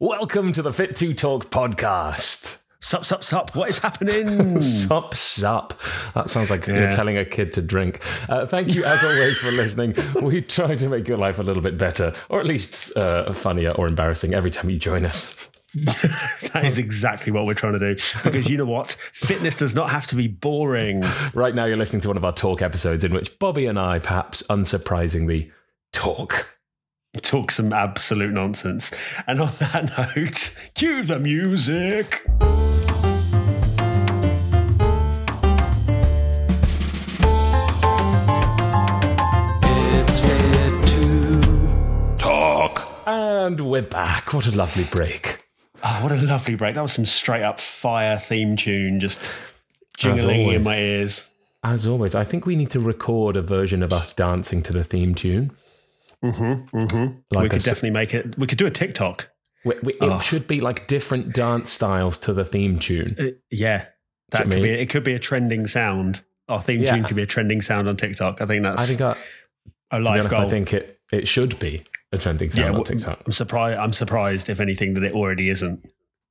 Welcome to the Fit2 Talk podcast. Sup, sup, sup. What is happening? Sup, sup. That sounds like you're telling a kid to drink. Uh, thank you, as always, for listening. We try to make your life a little bit better, or at least uh, funnier or embarrassing every time you join us. that is exactly what we're trying to do. Because you know what? Fitness does not have to be boring. Right now, you're listening to one of our talk episodes in which Bobby and I, perhaps unsurprisingly, talk. Talk some absolute nonsense. And on that note, cue the music. It's fit to talk. And we're back. What a lovely break. Oh, what a lovely break. That was some straight up fire theme tune just jingling in my ears. As always, I think we need to record a version of us dancing to the theme tune. Mm-hmm, mm-hmm. Like we could s- definitely make it. We could do a TikTok. We, we, it should be like different dance styles to the theme tune. Uh, yeah, that could be. It could be a trending sound. Our theme Yeah. tune could be a trending sound on TikTok. I think that's I think, I, a honest, goal. I think it, it should be a trending sound yeah, on well, TikTok. I'm surprised. I'm surprised if anything that it already isn't.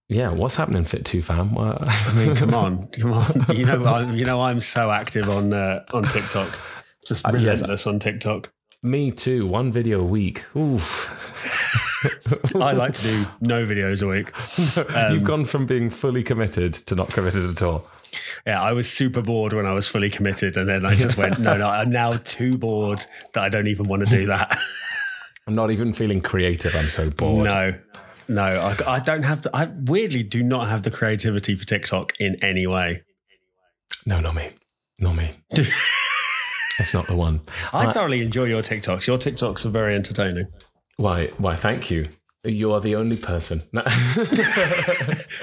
Yeah, what's happening, Fit Two fam? I mean, come on, come on. You know, I'm, you know, I'm so active on uh, on TikTok. Just Uh, yes. relentless on TikTok. Me too. One video a week. Oof. I like to do no videos a week. Um, You've gone from being fully committed to not committed at all. Yeah, I was super bored when I was fully committed, and then I just went, no, no, I'm now too bored that I don't even want to do that. I'm not even feeling creative. I'm so bored. no, no, I, I don't have the. I weirdly do not have the creativity for TikTok in any way. no, not me. Not me. That's not the one. I thoroughly enjoy your TikToks. Your TikToks are very entertaining. Why? Why? Thank you. You are the only person. No.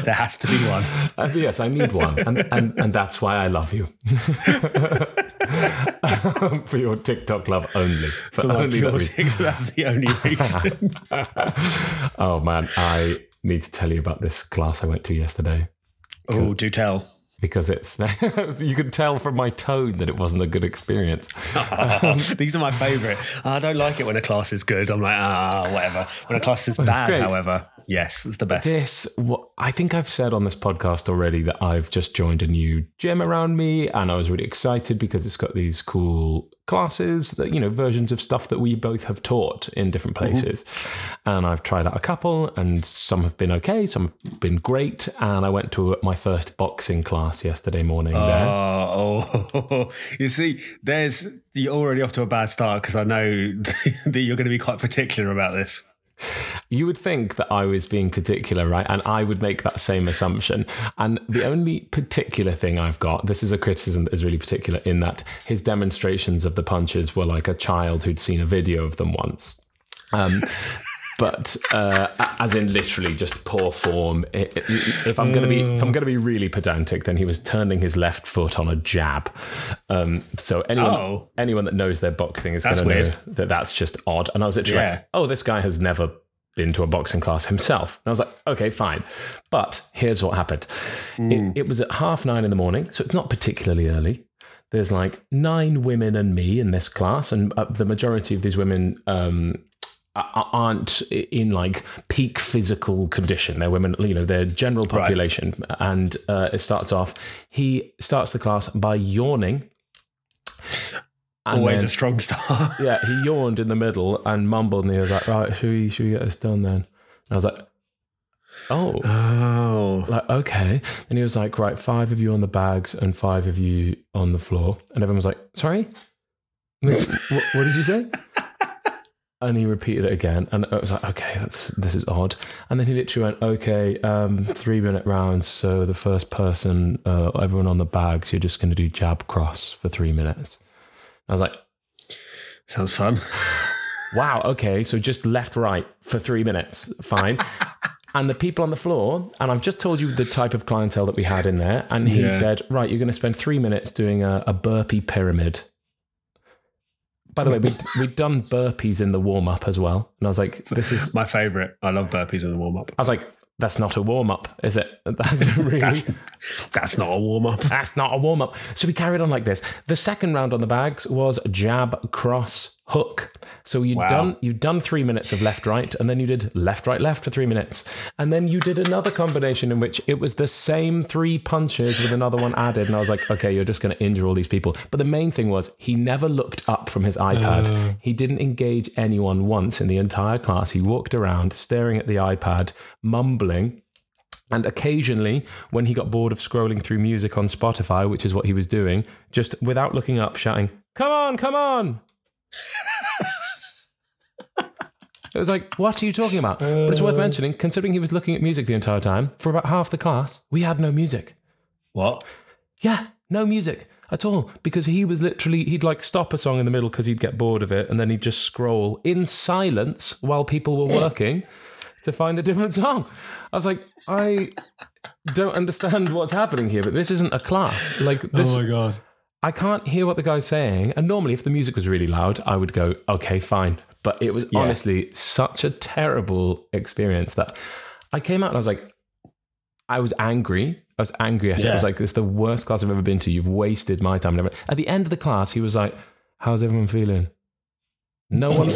There has to be one. Uh, yes, I need one, and, and and that's why I love you. For your TikTok love only. For Like, only your that. TikTok- that's the only reason. oh man, I need to tell you about this class I went to yesterday oh, do tell. Because it's you could tell from my tone that it wasn't a good experience. These are my favourite. I don't like it when a class is good. I'm like, ah, whatever. When a class is bad, however, yes, it's the best. This, I think I've said on this podcast already that I've just joined a new gym around me, and I was really excited because it's got these cool classes that you know versions of stuff that we both have taught in different mm-hmm. places. And I've tried out a couple, and some have been okay, some have been great. And I went to my first boxing class yesterday morning. there. Oh, oh, you see, there's you're already off to a bad start because I know that you're going to be quite particular about this. You would think that I was being particular, right? And I would make that same assumption. And the only particular thing I've got, this is a criticism that is really particular in that his demonstrations of the punches were like a child who'd seen a video of them once. Um, but uh, as in literally just poor form. If I'm gonna be if I'm gonna be really pedantic, then he was turning his left foot on a jab. Um, so anyone Oh. anyone that knows their boxing is gonna know that that's just odd. And I was literally Yeah. like, oh, this guy has never been to a boxing class himself. And I was like, okay, fine. But here's what happened. It, it was at half nine in the morning, so it's not particularly early. There's like nine women and me in this class, and uh, the majority of these women um, aren't in like peak physical condition. They're women, you know, they're general population. And uh, it starts off, he starts the class by yawning. Always then- a strong start. yeah, he yawned in the middle and mumbled, and he was like, "Right, should we should we get this done then?" And I was like, "Oh, Oh, like okay." And he was like, "Right, five of you on the bags and five of you on the floor," and everyone was like, "Sorry, what, what did you say?" And he repeated it again, and I was like, "Okay, that's this is odd." And then he literally went, "Okay, um, three minute rounds. So the first person, uh, everyone on the bags, you're just going to do jab cross for three minutes." I was like, sounds fun. Wow, okay, so just left, right for three minutes, fine. and the people on the floor, and I've just told you the type of clientele that we had in there, and he Yeah. said, Right, you're going to spend three minutes doing a, a burpee pyramid. By the way, we'd, we'd done burpees in the warm up as well. And I was like, This is, My favourite. I love burpees in the warm up. I was like, That's not a warm up, is it? That's really. That's that's not a warm up. That's not a warm up. So we carried on like this. The second round on the bags was jab, cross, hook. So you'd Wow. done you'd done three minutes of left right, and then you did left right left for three minutes, and then you did another combination in which it was the same three punches with another one added. And I was like, okay, you're just going to injure all these people. But the main thing was he never looked up from his iPad. Uh. he didn't engage anyone once in the entire class. He walked around staring at the iPad, mumbling. And occasionally, when he got bored of scrolling through music on Spotify, which is what he was doing, just without looking up, shouting, Come on, come on. It was like, What are you talking about? But it's worth uh. mentioning, considering he was looking at music the entire time, for about half the class, we had no music. What? Yeah, no music at all because he was literally he'd like stop a song in the middle because he'd get bored of it and then he'd just scroll in silence while people were working to find a different song. I was like, I don't understand what's happening here, but this isn't a class. Like oh this oh my god. I can't hear what the guy's saying. And normally if the music was really loud, I would go, okay, fine. But it was Yeah. honestly such a terrible experience that I came out and I was like, I was angry. I was angry at it. I was like, this is the worst class I've ever been to. You've wasted my time. At the end of the class, he was like, How's everyone feeling? No one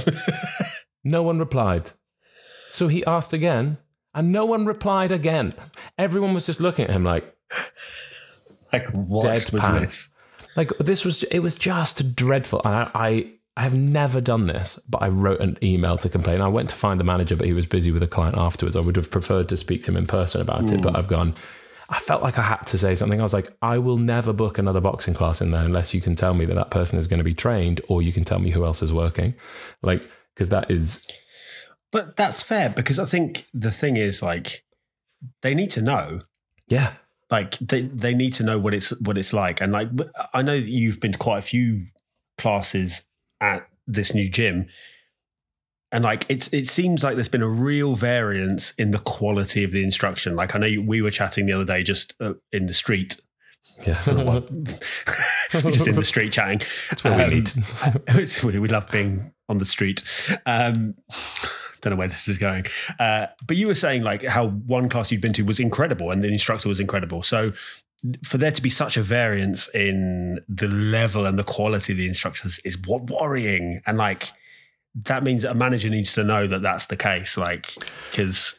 no one replied. So he asked again, and no one replied again. Everyone was just looking at him like, Like what was this? Like this was it was just dreadful. And I, I I have never done this, but I wrote an email to complain. I went to find the manager, but he was busy with a client afterwards. I would have preferred to speak to him in person about it, but mm. I've gone. I felt like I had to say something. I was like, I will never book another boxing class in there unless you can tell me that that person is going to be trained, or you can tell me who else is working. Like, because that is But that's fair because I think the thing is like they need to know. yeah, Like they, they need to know what it's what it's like. And like I know that you've been to quite a few classes at this new gym. And like it's it seems like there's been a real variance in the quality of the instruction. Like I know you, we were chatting the other day just uh, in the street, yeah. just in the street chatting. That's what we Um, need. it's, we, we love being on the street. Um, don't know where this is going. Uh, but you were saying like how one class you'd been to was incredible and the instructor was incredible. So for there to be such a variance in the level and the quality of the instructors is what worrying. And like that means that a manager needs to know that that's the case. Like because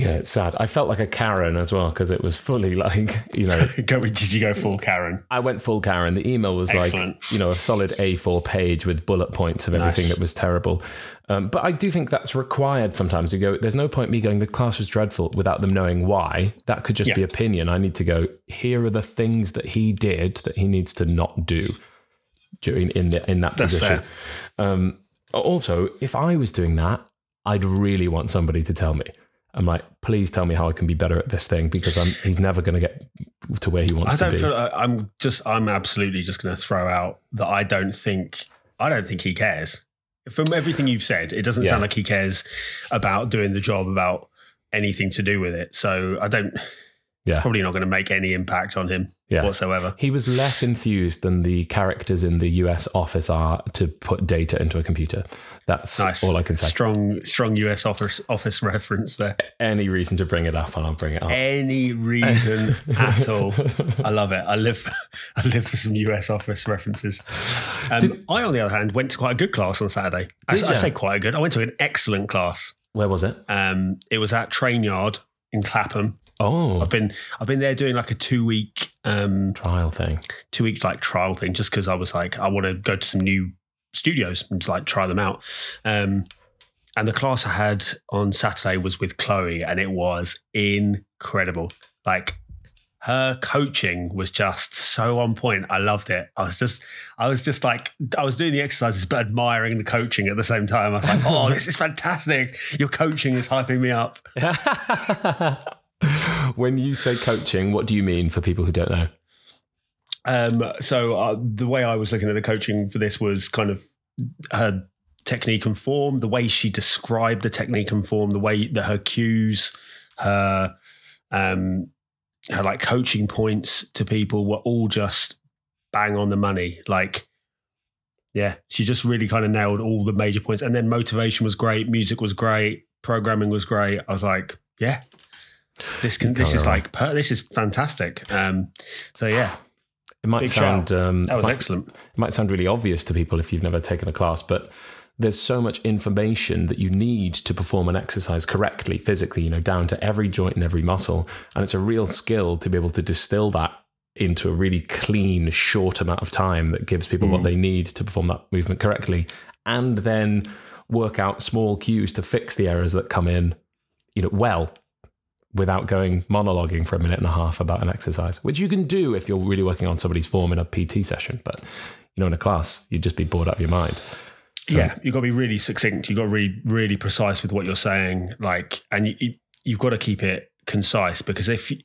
Yeah, it's sad. I felt like a Karen as well because it was fully like, you know, go, did you go full Karen? I went full Karen. The email was Excellent. like, you know, a solid A4 page with bullet points of everything Nice. that was terrible. Um, but I do think that's required sometimes. You go, there's no point me going, the class was dreadful without them knowing why. That could just be opinion. I need to go, here are the things that he did that he needs to not do during in the, in that That's position. Um, also, if I was doing that, I'd really want somebody to tell me. I'm like, please tell me how I can be better at this thing because I'm, he's never going to get to where he wants I to don't be. feel. I- I'm just. I'm absolutely just going to throw out that I don't think. I don't think he cares. From everything you've said, it doesn't Yeah. sound like he cares about doing the job, about anything to do with it. So I don't. Yeah. Probably not going to make any impact on him Yeah. whatsoever. He was less enthused than the characters in the US office are to put data into a computer. That's Nice. all I can say. Strong, strong US office office reference there. Any reason to bring it up, and I'll bring it up. Any reason at all? I love it. I live. I live for some US office references. Um, I, on the other hand, went to quite a good class on Saturday. I, Did I say quite a good. I went to an excellent class. Where was it? Um, it was at Train Yard in Clapham. Oh, I've been I've been there doing like a two week um, trial thing. two week like trial thing just because I was like I want to go to some new studios and just like try them out. Um, and the class I had on Saturday was with Chloe, and it was incredible. Like her coaching was just so on point. I loved it. I was just, I was just like, I was doing the exercises, but admiring the coaching at the same time. I was like, oh, this is fantastic. Your coaching is hyping me up. when you say coaching, what do you mean for people who don't know? Um, so uh, the way I was looking at the coaching for this was kind of her technique and form, the way she described the technique and form, the way that her cues, her um, her like coaching points to people were all just bang on the money. Like, yeah, she just really kind of nailed all the major points. And then motivation was great, music was great, programming was great. I was like, yeah. This can. This is like per, this is fantastic. Um, so yeah, It might Big sound um, That was might- excellent. It might sound really obvious to people if you've never taken a class, but there's so much information that you need to perform an exercise correctly physically, you know, down to every joint and every muscle. And it's a real skill to be able to distill that into a really clean, short amount of time that gives people what they need to perform that movement correctly. And then work out small cues to fix the errors that come in, you know, well without going monologuing for a minute and a half about an exercise, which you can do if you're really working on somebody's form in a PT session. But you know, in a class, you'd just be bored out of your mind. yeah, you've got to be really succinct. You've got to be really precise with what you're saying. Like, and you, you, you've got to keep it concise because if you,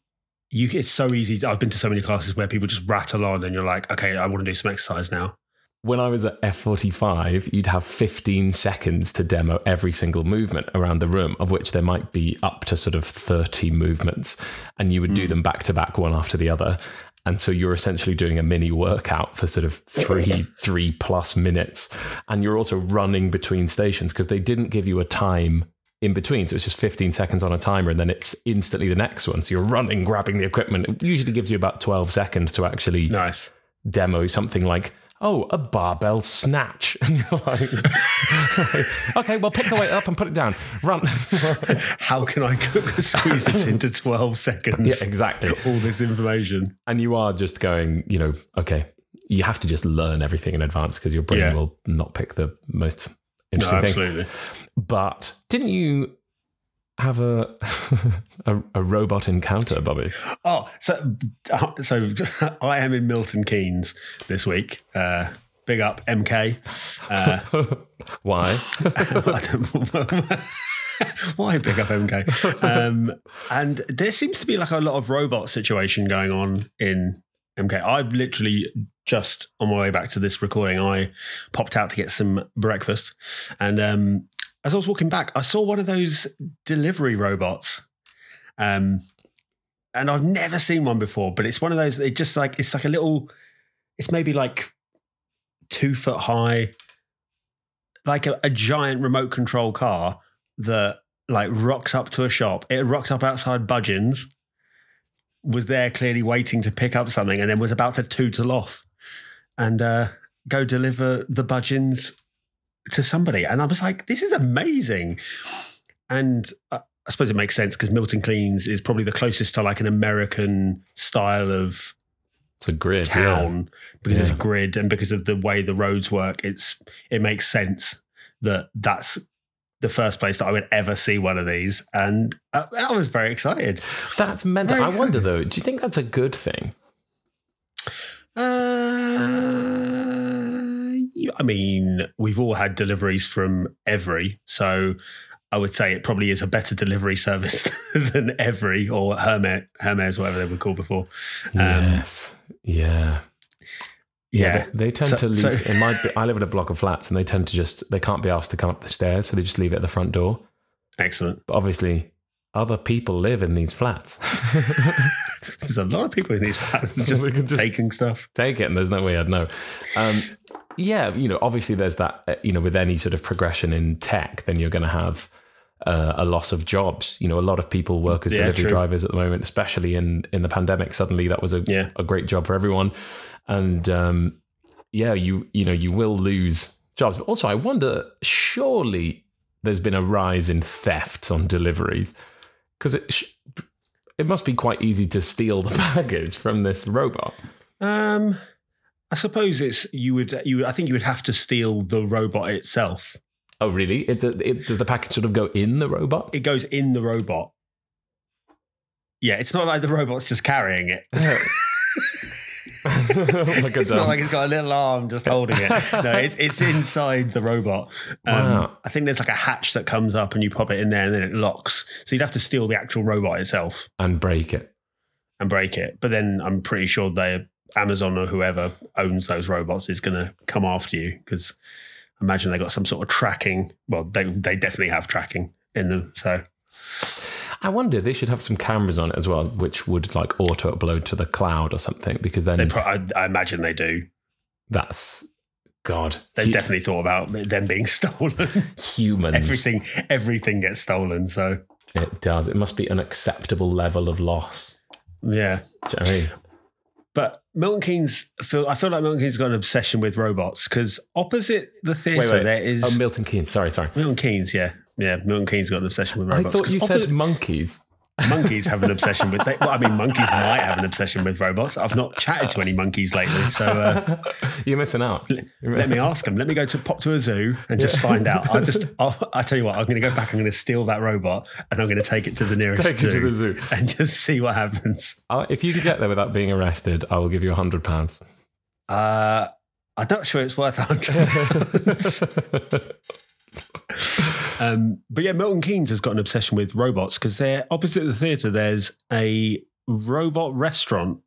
it's so easy. I've been to so many classes where people just rattle on, and you're like, okay, I want to do some exercise now. When I was at F45, you'd have 15 seconds to demo every single movement around the room, of which there might be up to sort of 30 movements. And you would do hmm. them back to back, one after the other. And so you're essentially doing a mini workout for sort of three, three plus minutes. And you're also running between stations because they didn't give you a time in between. So it's just 15 seconds on a timer and then it's instantly the next one. So you're running, grabbing the equipment. It usually gives you about 12 seconds to actually Nice. demo something like, oh, a barbell snatch. And you're like, okay, well, pick the weight up and put it down. Run. How can I squeeze this into 12 seconds? yeah, exactly. All this information. And you are just going, you know, okay, you have to just learn everything in advance because your brain Yeah. will not pick the most No, interesting things. absolutely. But didn't you have a, a a robot encounter, Bobby? Oh, so so I am in Milton Keynes this week. Uh, big up MK. Uh, Why? Why big up MK? Um, and there seems to be like a lot of robot situation going on in MK. I literally just on my way back to this recording, I popped out to get some breakfast, and um, as I was walking back, I saw one of those delivery robots. Um, and I've never seen one before, but it's one of those. It just like it's like a little. It's maybe like two foot high, like a, a giant remote control car that like rocks up to a shop. It rocked up outside Budgens, was there clearly waiting to pick up something, and then was about to tootle off and uh, go deliver the Budgens to somebody. And I was like, this is amazing. And uh, I suppose it makes sense because Milton Keynes is probably the closest to like an American style of It's a grid. yeah. town because it's a grid and because of the way the roads work. It's it makes sense that that's the first place that I would ever see one of these, and I, I was very excited. That's mental. Very I wonder though. Do you think that's a good thing? Uh, I mean, we've all had deliveries from Evri, so I would say it probably is a better delivery service than Evri or Hermes, Hermes, whatever they were called before. Um, yes. Yeah. Yeah, They, they tend So- to leave. so- in my, I live in a block of flats, and they tend to just they can't be asked to come up the stairs, so they just leave it at the front door. excellent. But obviously, other people live in these flats. There's a lot of people in these flats just, We can just- taking stuff. Take it, and there's no way I'd know. Um, yeah, you know, obviously there's that. uh, You know, with any sort of progression in tech, then you're going to have uh, a loss of jobs. You know, a lot of people work as Yeah, delivery true. drivers at the moment, especially in in the pandemic. Suddenly, that was a Yeah. a great job for everyone, and um, yeah, you you know you will lose jobs. But also, I wonder, surely there's been a rise in thefts on deliveries because it. It must be quite easy to steal the package from this robot. Um, I suppose it's you would you. I think you would have to steal the robot itself. Oh, really? It, it, does the package sort of go in the robot? It goes in the robot. Yeah, it's not like the robot's just carrying it. like it's not like it's got a little arm just holding it. No, it's it's inside the robot. Um, Wow. I think there's like a hatch that comes up and you pop it in there and then it locks. So you'd have to steal the actual robot itself and break it. and break it. But then I'm pretty sure they Amazon or whoever owns those robots is going to come after you because imagine they got some sort of tracking. Well, they they definitely have tracking in them. So I wonder they should have some cameras on it as well, which would like auto upload to the cloud or something, because then pro- I, I imagine they do. that's God. They hu- definitely thought about them being stolen. humans. everything everything gets stolen. So It does. It must be an acceptable level of loss. yeah. You know I mean? But Milton Keynes, feel I feel like Milton Keynes got an obsession with robots because opposite the theatre there is Oh, Milton Keynes. Sorry, sorry. Milton Keynes. Yeah, yeah. Milton Keynes got an obsession with robots. I thought you said monkeys. monkeys have an obsession with. They, well, I mean, monkeys might have an obsession with robots. I've not chatted to any monkeys lately, so uh, You're missing out. let me ask them. Let me go to pop to a zoo and just find out. I just, I'll, I tell you what, I'm going to go back. I'm going to steal that robot and I'm going to take it to the nearest Take it zoo, to the zoo. and just see what happens. Uh, if you could get there without being arrested, I will give you a hundred pounds. Uh, I'm not sure it's worth a hundred pounds. Um, but yeah, Milton Keynes has got an obsession with robots because they're opposite the theatre. There's a robot restaurant.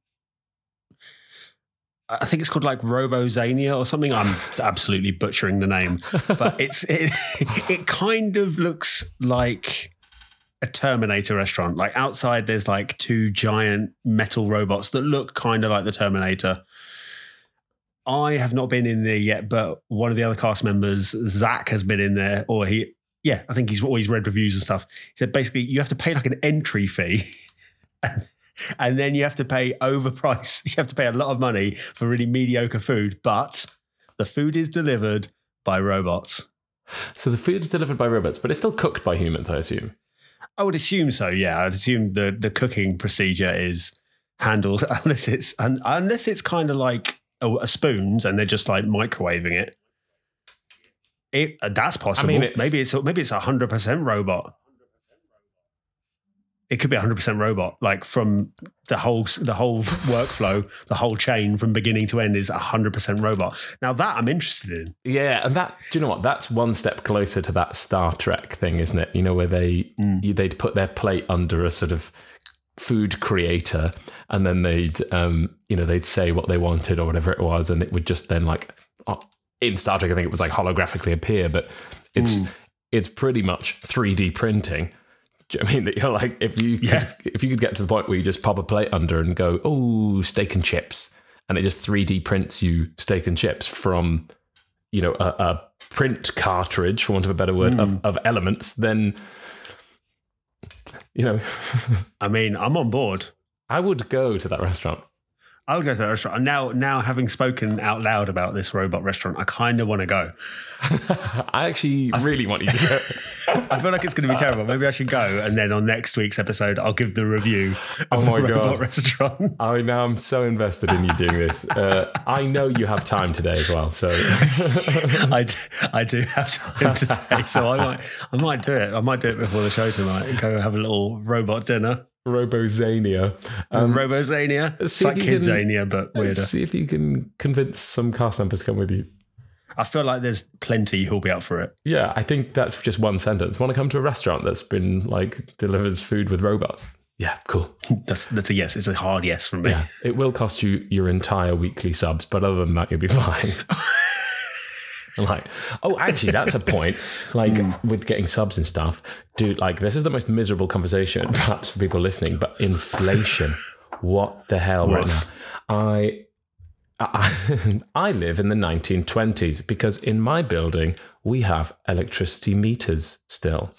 I think it's called like Robotzania or something. I'm absolutely butchering the name, but it's it, it kind of looks like a Terminator restaurant. Like outside, there's like two giant metal robots that look kind of like the Terminator. I have not been in there yet, but one of the other cast members, Zach, has been in there, or he, yeah, I think he's always read reviews and stuff. He said basically you have to pay like an entry fee, and, and then you have to pay overpriced. You have to pay a lot of money for really mediocre food, but the food is delivered by robots. so the food's delivered by robots, but it's still cooked by humans, I assume. I would assume so. Yeah, I'd assume the the cooking procedure is handled unless it's un, unless it's kind of like a, a spoons and they're just like microwaving it. It uh, that's possible. it's- maybe it's maybe it's a hundred percent robot. It could be a hundred percent robot. Like from the whole the whole workflow, the whole chain from beginning to end is a hundred percent robot. Now that I'm interested in. Yeah, and that do you know what? That's one step closer to that Star Trek thing, isn't it? You know, where they you, they'd put their plate under a sort of food creator, and then they'd um, you know they'd say what they wanted or whatever it was, and it would just then like oh, in Star Trek, I think it was like holographically appear, but it's hmm. it's pretty much 3D printing. Do you know I mean that you're like if you could, Yeah. if you could get to the point where you just pop a plate under and go oh steak and chips, and it just 3D prints you steak and chips from you know a, a print cartridge, for want of a better word, of, hmm. of elements, then you know I mean, I'm on board. I would go to that restaurant. I would go to that restaurant. And now, now having spoken out loud about this robot restaurant, I kind of want to go. I actually really want you to go. I feel like it's going to be terrible. Maybe I should go, and then on next week's episode, I'll give the review Oh of my the robot God. restaurant. I now I'm so invested in you doing this. Uh, I know you have time today as well, so I, d- I do have time today, so I might I might do it. I might do it before the show tonight and go have a little robot dinner. Robotzania. Um, Robotzania. It's like Kidzania, but weirder. see if you can convince some cast members to come with you. I feel like there's plenty who'll be up for it. Yeah, I think that's just one sentence. Want to come to a restaurant that's been like delivers food with robots? Yeah, cool. That's that's a yes. It's a hard yes from me. Yeah, it will cost you your entire weekly subs, but other than that, you'll be fine. Like, oh, actually, that's a point. Like with getting subs and stuff, dude. Like, this is the most miserable conversation, perhaps for people listening. But inflation, what the hell right now? I. I, I live in the 1920s because in my building we have electricity meters still.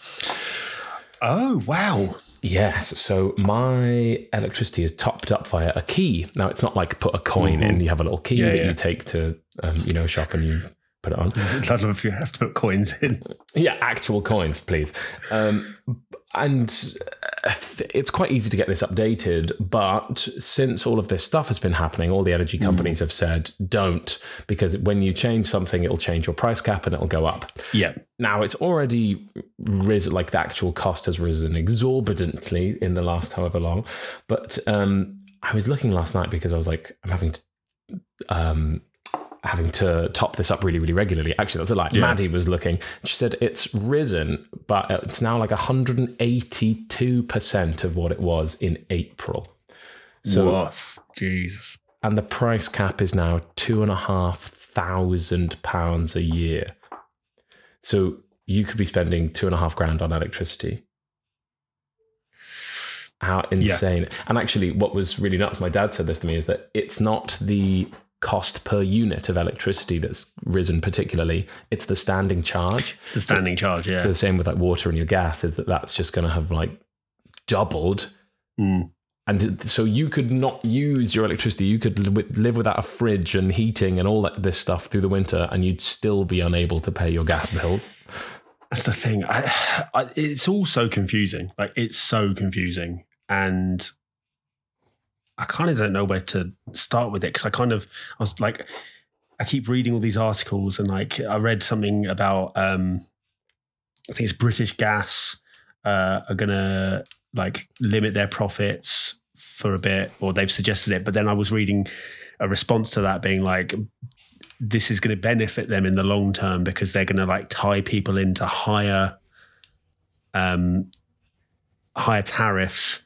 Oh wow. Yes. So my electricity is topped up via a key. Now it's not like put a coin in. You have a little key Yeah, that yeah. you take to um, you know a shop and you put it on. I love if you have to put coins in. Yeah, actual coins, please. Um, and uh, it's quite easy to get this updated, but since all of this stuff has been happening, all the energy companies have said don't, because when you change something, it'll change your price cap and it'll go up. Yeah. Now it's already risen, like the actual cost has risen exorbitantly in the last however long. But um, I was looking last night because I was like, I'm having to, um, having to top this up really, really regularly. Actually, that's a lie. Maddie was looking. She said it's risen, but it's now like 182% of what it was in April. So Woof. Jesus. and the price cap is now two and a half thousand pounds a year. So you could be spending two and a half grand on electricity. How insane. And actually, what was really nuts, my dad said this to me, is that it's not the cost per unit of electricity that's risen particularly, it's the standing charge. It's the standing charge, yeah. So the same with like water and your gas is that that's just going to have like doubled Mm. And so you could not use your electricity. You could live without a fridge and heating and all that this stuff through the winter, and you'd still be unable to pay your gas bills. That's the thing. I, I, it's all so confusing. Like it's so confusing, and I kind of don't know where to start with it because I kind of I was like, I keep reading all these articles and like I read something about um, I think it's British Gas uh, are gonna like limit their profits for a bit, or they've suggested it. But then I was reading a response to that being like, this is going to benefit them in the long term because they're going to like tie people into higher, um, higher tariffs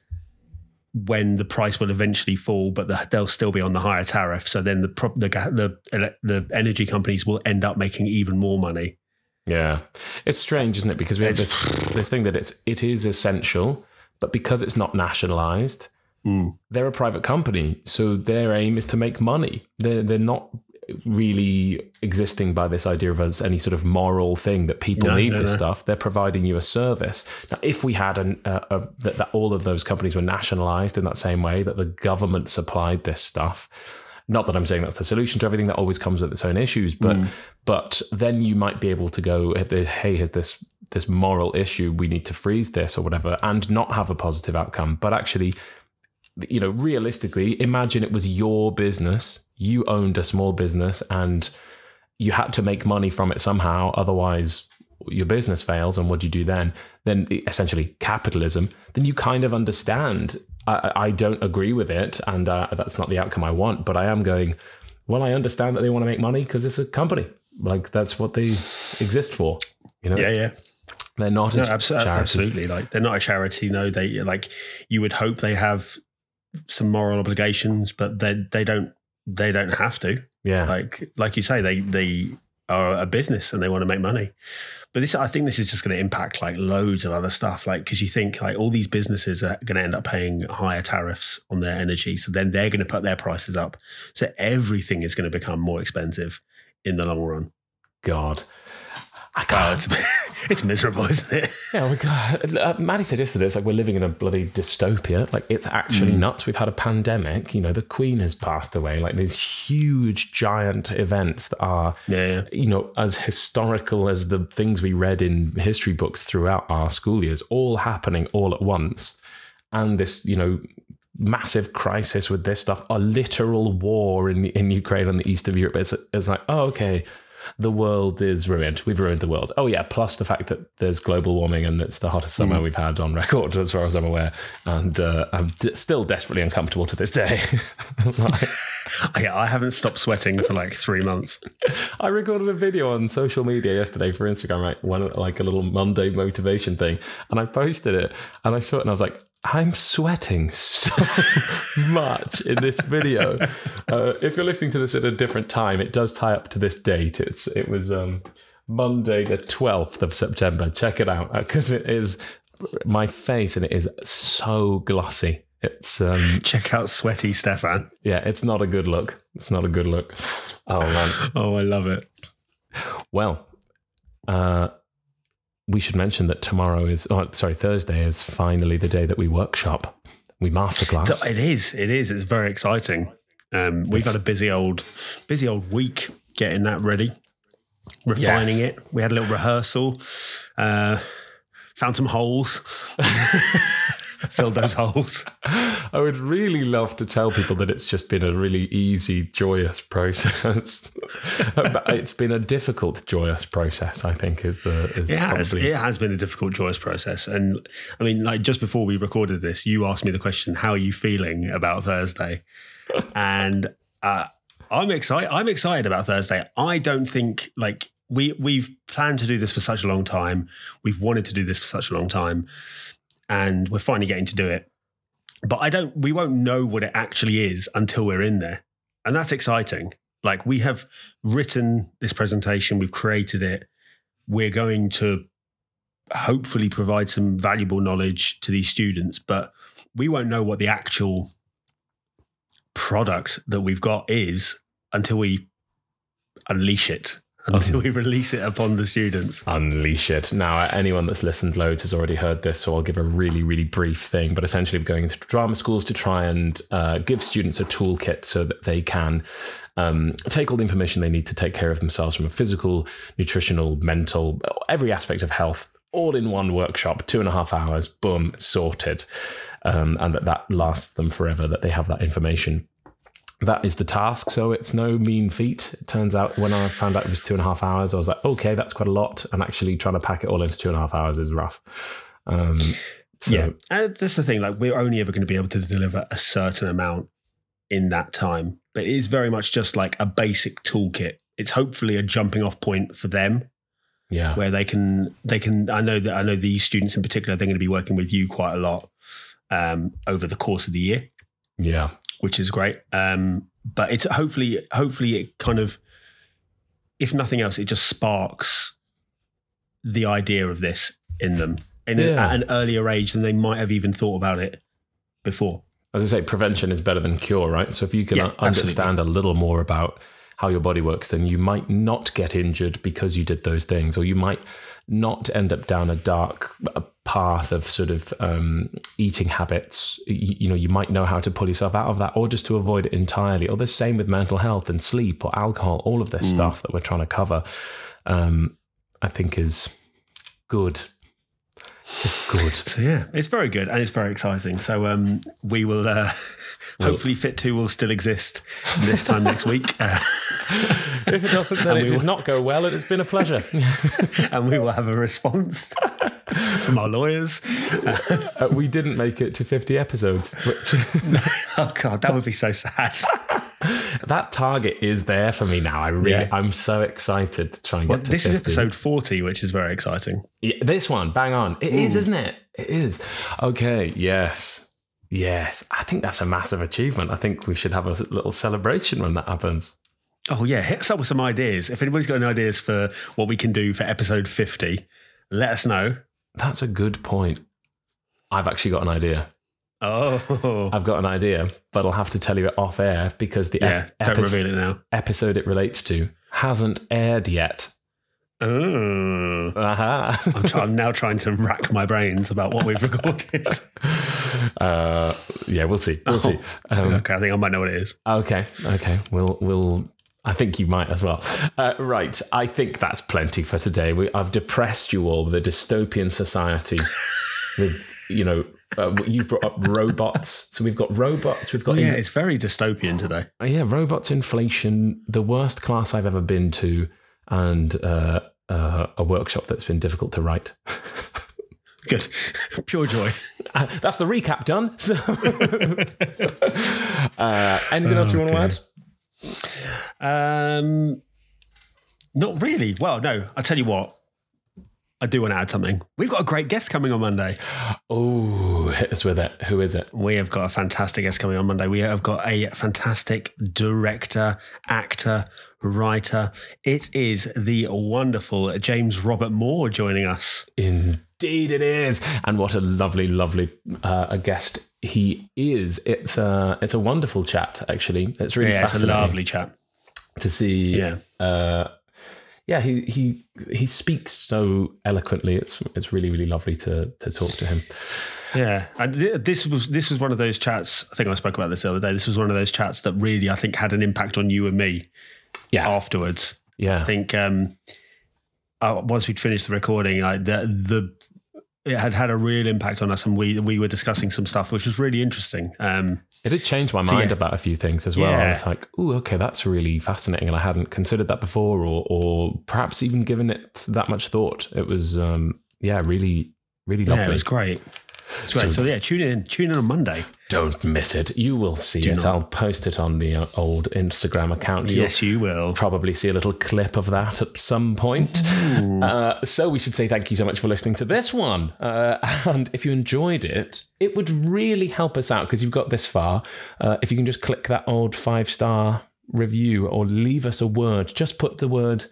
when the price will eventually fall, but the, they'll still be on the higher tariff. So then the, the the the energy companies will end up making even more money. Yeah, it's strange, isn't it? Because we have this this thing that it's it is essential, but because it's not nationalized, Mm. they're a private company, so their aim is to make money. They're they're not really existing by this idea of as any sort of moral thing that people No, need no, this no. stuff. They're providing you a service. Now, if we had an uh, a, that, that all of those companies were nationalized in that same way, that the government supplied this stuff. Not that I'm saying that's the solution to everything. That always comes with its own issues, but Mm. but then you might be able to go, hey, here's this this moral issue. We need to freeze this or whatever, and not have a positive outcome. But actually, you know, realistically, imagine it was your business. You owned a small business, and you had to make money from it somehow. Otherwise, your business fails. And what do you do then? Then essentially capitalism. Then you kind of understand. I, I don't agree with it, and uh, that's not the outcome I want. But I am going. Well, I understand that they want to make money because it's a company. Like that's what they exist for. You know, Yeah, yeah. they're not No, a abso- charity. absolutely. Like they're not a charity. No, they like you would hope they have some moral obligations, but they they don't they don't have to. Yeah, Like like you say, they they are a business and they want to make money. But this, I think, this is just going to impact like loads of other stuff. Like because you think like all these businesses are going to end up paying higher tariffs on their energy, so then they're going to put their prices up. So everything is going to become more expensive in the long run. God. I Oh, can't. it's, it's miserable, isn't it? Yeah, we got, uh, Maddie said yesterday, it's like we're living in a bloody dystopia. Like, it's actually nuts. We've had a pandemic. You know, the Queen has passed away. Like, these huge, giant events that are, Yeah, yeah. you know, as historical as the things we read in history books throughout our school years, all happening all at once. And this, you know, massive crisis with this stuff, a literal war in, in Ukraine and the east of Europe. It's, it's like, oh, okay the world is ruined. We've ruined the world. Oh yeah, plus the fact that there's global warming and it's the hottest summer we've had on record, as far as I'm aware. And uh, I'm d- still desperately uncomfortable to this day. Like, Yeah, I haven't stopped sweating for like three months. I recorded a video on social media yesterday for Instagram, right? One like a little Monday motivation thing, and I posted it, and I saw it, and I was like, I'm sweating so much in this video. Uh, if you're listening to this at a different time, it does tie up to this date. It's it was um, Monday the 12th of September. Check it out because it is my face, and it is so glossy. It's um, Check out sweaty Steffan. yeah, it's not a good look. It's not a good look. Oh man. Oh, I love it. Well, uh, we should mention that tomorrow is, oh, sorry, Thursday is finally the day that we workshop. We masterclass. It is. It is. It's very exciting. Um, we've It's- had a busy old, busy old week getting that ready, refining Yes. it. We had a little rehearsal, uh, found some holes, filled those holes. I would really love to tell people that it's just been a really easy, joyous process. but it's been a difficult, joyous process. I think is the is It has. probably It has been a difficult, joyous process. And I mean, like just before we recorded this, you asked me the question, "How are you feeling about Thursday?" and uh, I'm excited. I'm excited about Thursday. I don't think like we we've planned to do this for such a long time. We've wanted to do this for such a long time, and we're finally getting to do it. But I don't. We won't know what it actually is until we're in there, and that's exciting. Like we have written this presentation, we've created it. We're going to hopefully provide some valuable knowledge to these students, but we won't know what the actual product that we've got is until we unleash it until we release it upon the students. unleash it. Now, anyone that's listened loads has already heard this, so I'll give a really, really brief thing. But essentially, we're going into drama schools to try and uh, give students a toolkit so that they can um, take all the information they need to take care of themselves from a physical, nutritional, mental, every aspect of health, all in one workshop, two and a half hours, boom, sorted. Um, and that that lasts them forever, that they have that information that is the task. So it's no mean feat. It turns out when I found out it was two and a half hours, I was like, okay, that's quite a lot. And actually trying to pack it all into two and a half hours is rough. Um, so, yeah, and that's the thing. Like, we're only ever going to be able to deliver a certain amount in that time, but it is very much just like a basic toolkit. It's hopefully a jumping off point for them yeah, where they can they can. I know that I know these students in particular. They're going to be working with you quite a lot um, over the course of the year. yeah, which is great. Um, but it's hopefully, hopefully, it kind of, if nothing else, it just sparks the idea of this in them in a- at an earlier age than they might have even thought about it before. as I say, prevention is better than cure, right? So if you can Yeah, understand a little more about how your body works, then you might not get injured because you did those things, or you might not end up down a dark path of sort of um, eating habits. You, you know, you might know how to pull yourself out of that, or just to avoid it entirely. Or the same with mental health and sleep or alcohol. All of this stuff that we're trying to cover, um, I think, is good. It's good. So yeah, it's very good and it's very exciting. So um, we will. Uh, Hopefully, Fit Two will still exist this time next week, uh, If it doesn't, then it did will- not go well, and it's been a pleasure. and we will have a response from our lawyers. Uh, we didn't make it to 50 episodes, which Oh God, that would be so sad. That target is there for me now. I really, Yeah. I'm so excited to try and get Well, to this is episode forty, which is very exciting. Yeah, this one, bang on. It is, isn't it? It is. Okay, yes. Yes. I think that's a massive achievement. I think we should have a little celebration when that happens. Oh yeah, hit us up with some ideas. If anybody's got any ideas for what we can do for episode fifty, let us know. That's a good point. I've actually got an idea. Oh I've got an idea, but I'll have to tell you it off air because the yeah, ep- reveal it episode it relates to hasn't aired yet. Oh, Aha. I'm, try- I'm now trying to rack my brains about what we've recorded. uh, yeah, we'll see. We'll see. Um, okay, I think I might know what it is. Okay, okay. We'll we'll. I think you might as well. Uh, right. I think that's plenty for today. We, I've depressed you all with a dystopian society. with you know, uh, you've brought up robots. So we've got robots. We've got Yeah, it's very dystopian today. Uh, yeah, robots, inflation, the worst class I've ever been to, and uh, uh, a workshop that's been difficult to write. Good, pure joy. Uh, that's the recap done. So, uh, anything else you want to add? Um, not really. Well, no. I'll tell you what, I do want to add something. We've got a great guest coming on Monday. Oh, hit us with it. Who is it? We have got a fantastic guest coming on Monday. We have got a fantastic director, actor, writer. It is the wonderful James Robert Moore joining us. Indeed, it is. And what a lovely, lovely uh, a guest he is. It's a it's a wonderful chat. Actually, it's really Yeah, it's a lovely chat. to see. Yeah. uh, yeah. He he he speaks so eloquently. It's it's really really lovely to to talk to him. Yeah, and th- this was this was one of those chats. I think I spoke about this the other day. This was one of those chats that really, I think, had an impact on you and me Yeah, afterwards. yeah. I think um, uh, once we'd finished the recording, I, the the it had had a real impact on us, and we we were discussing some stuff which was really interesting. Um, It did change my So, mind yeah. about a few things as well. I was like, "Oh, okay, that's really fascinating," and I hadn't considered that before, or or perhaps even given it that much thought. It was, um, yeah, really, really lovely. yeah, it was great. It's great. So, yeah, tune in. Tune in on Monday. Don't miss it. You will see Do it. not. I'll post it on the uh, old Instagram account. You'll Yes, you will. probably see a little clip of that at some point. Uh, so we should say thank you so much for listening to this one. Uh, and if you enjoyed it, it would really help us out because you've got this far. Uh, if you can just click that old five star review or leave us a word, just put the word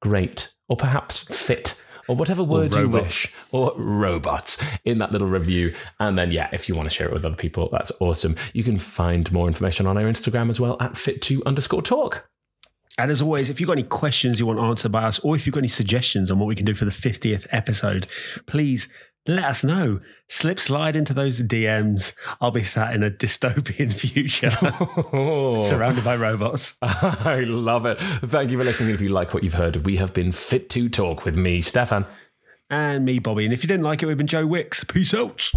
great or perhaps fit. Or whatever word you wish, or robots in that little review. And then, yeah, if you want to share it with other people, that's awesome. You can find more information on our Instagram as well at fit2 underscore talk. And as always, if you've got any questions you want answered by us, or if you've got any suggestions on what we can do for the 50th episode, please let us know. Slip slide into those DMs. I'll be sat in a dystopian future Oh, surrounded by robots. I love it. Thank you for listening. If you like what you've heard, we have been Fit to Talk with me, Steffan. And me, Bobby. And if you didn't like it, we've been Joe Wicks. Peace out.